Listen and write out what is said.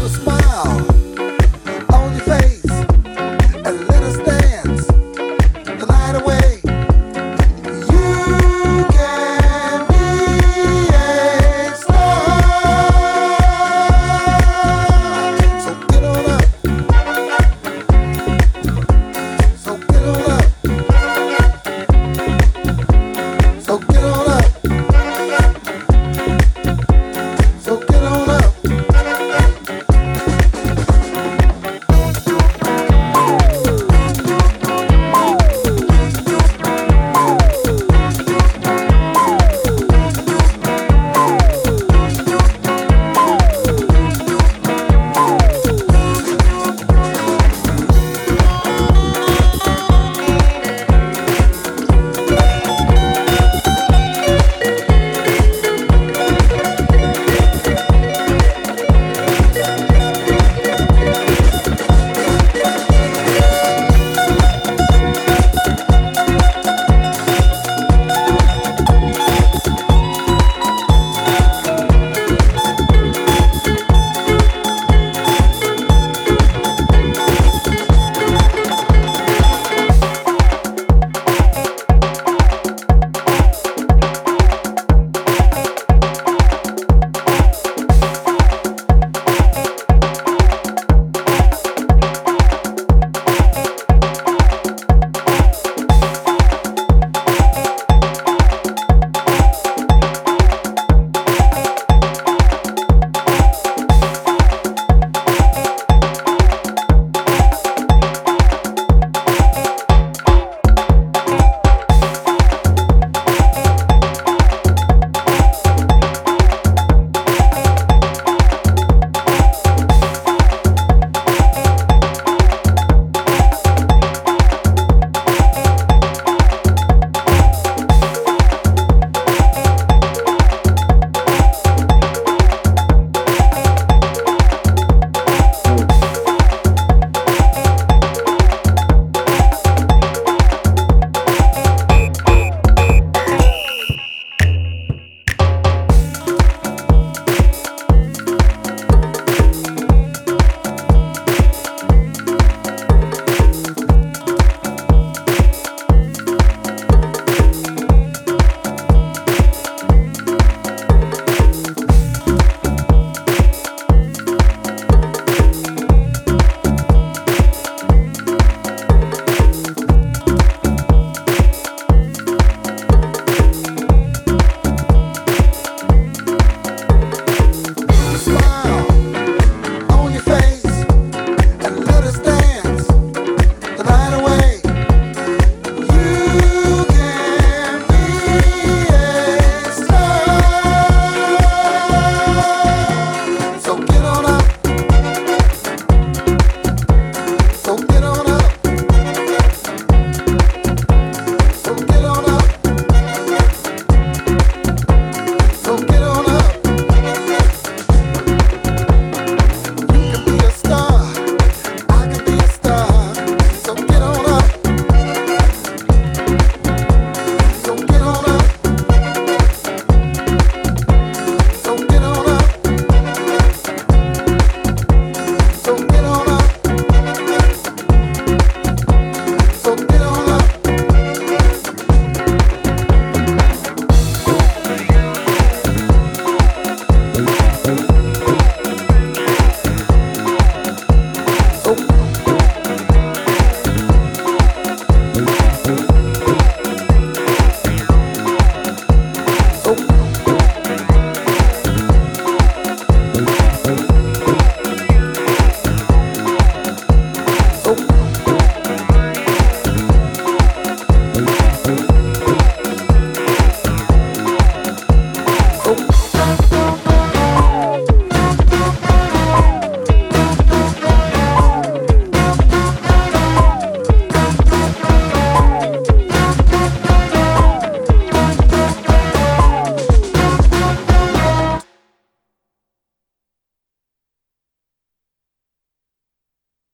was my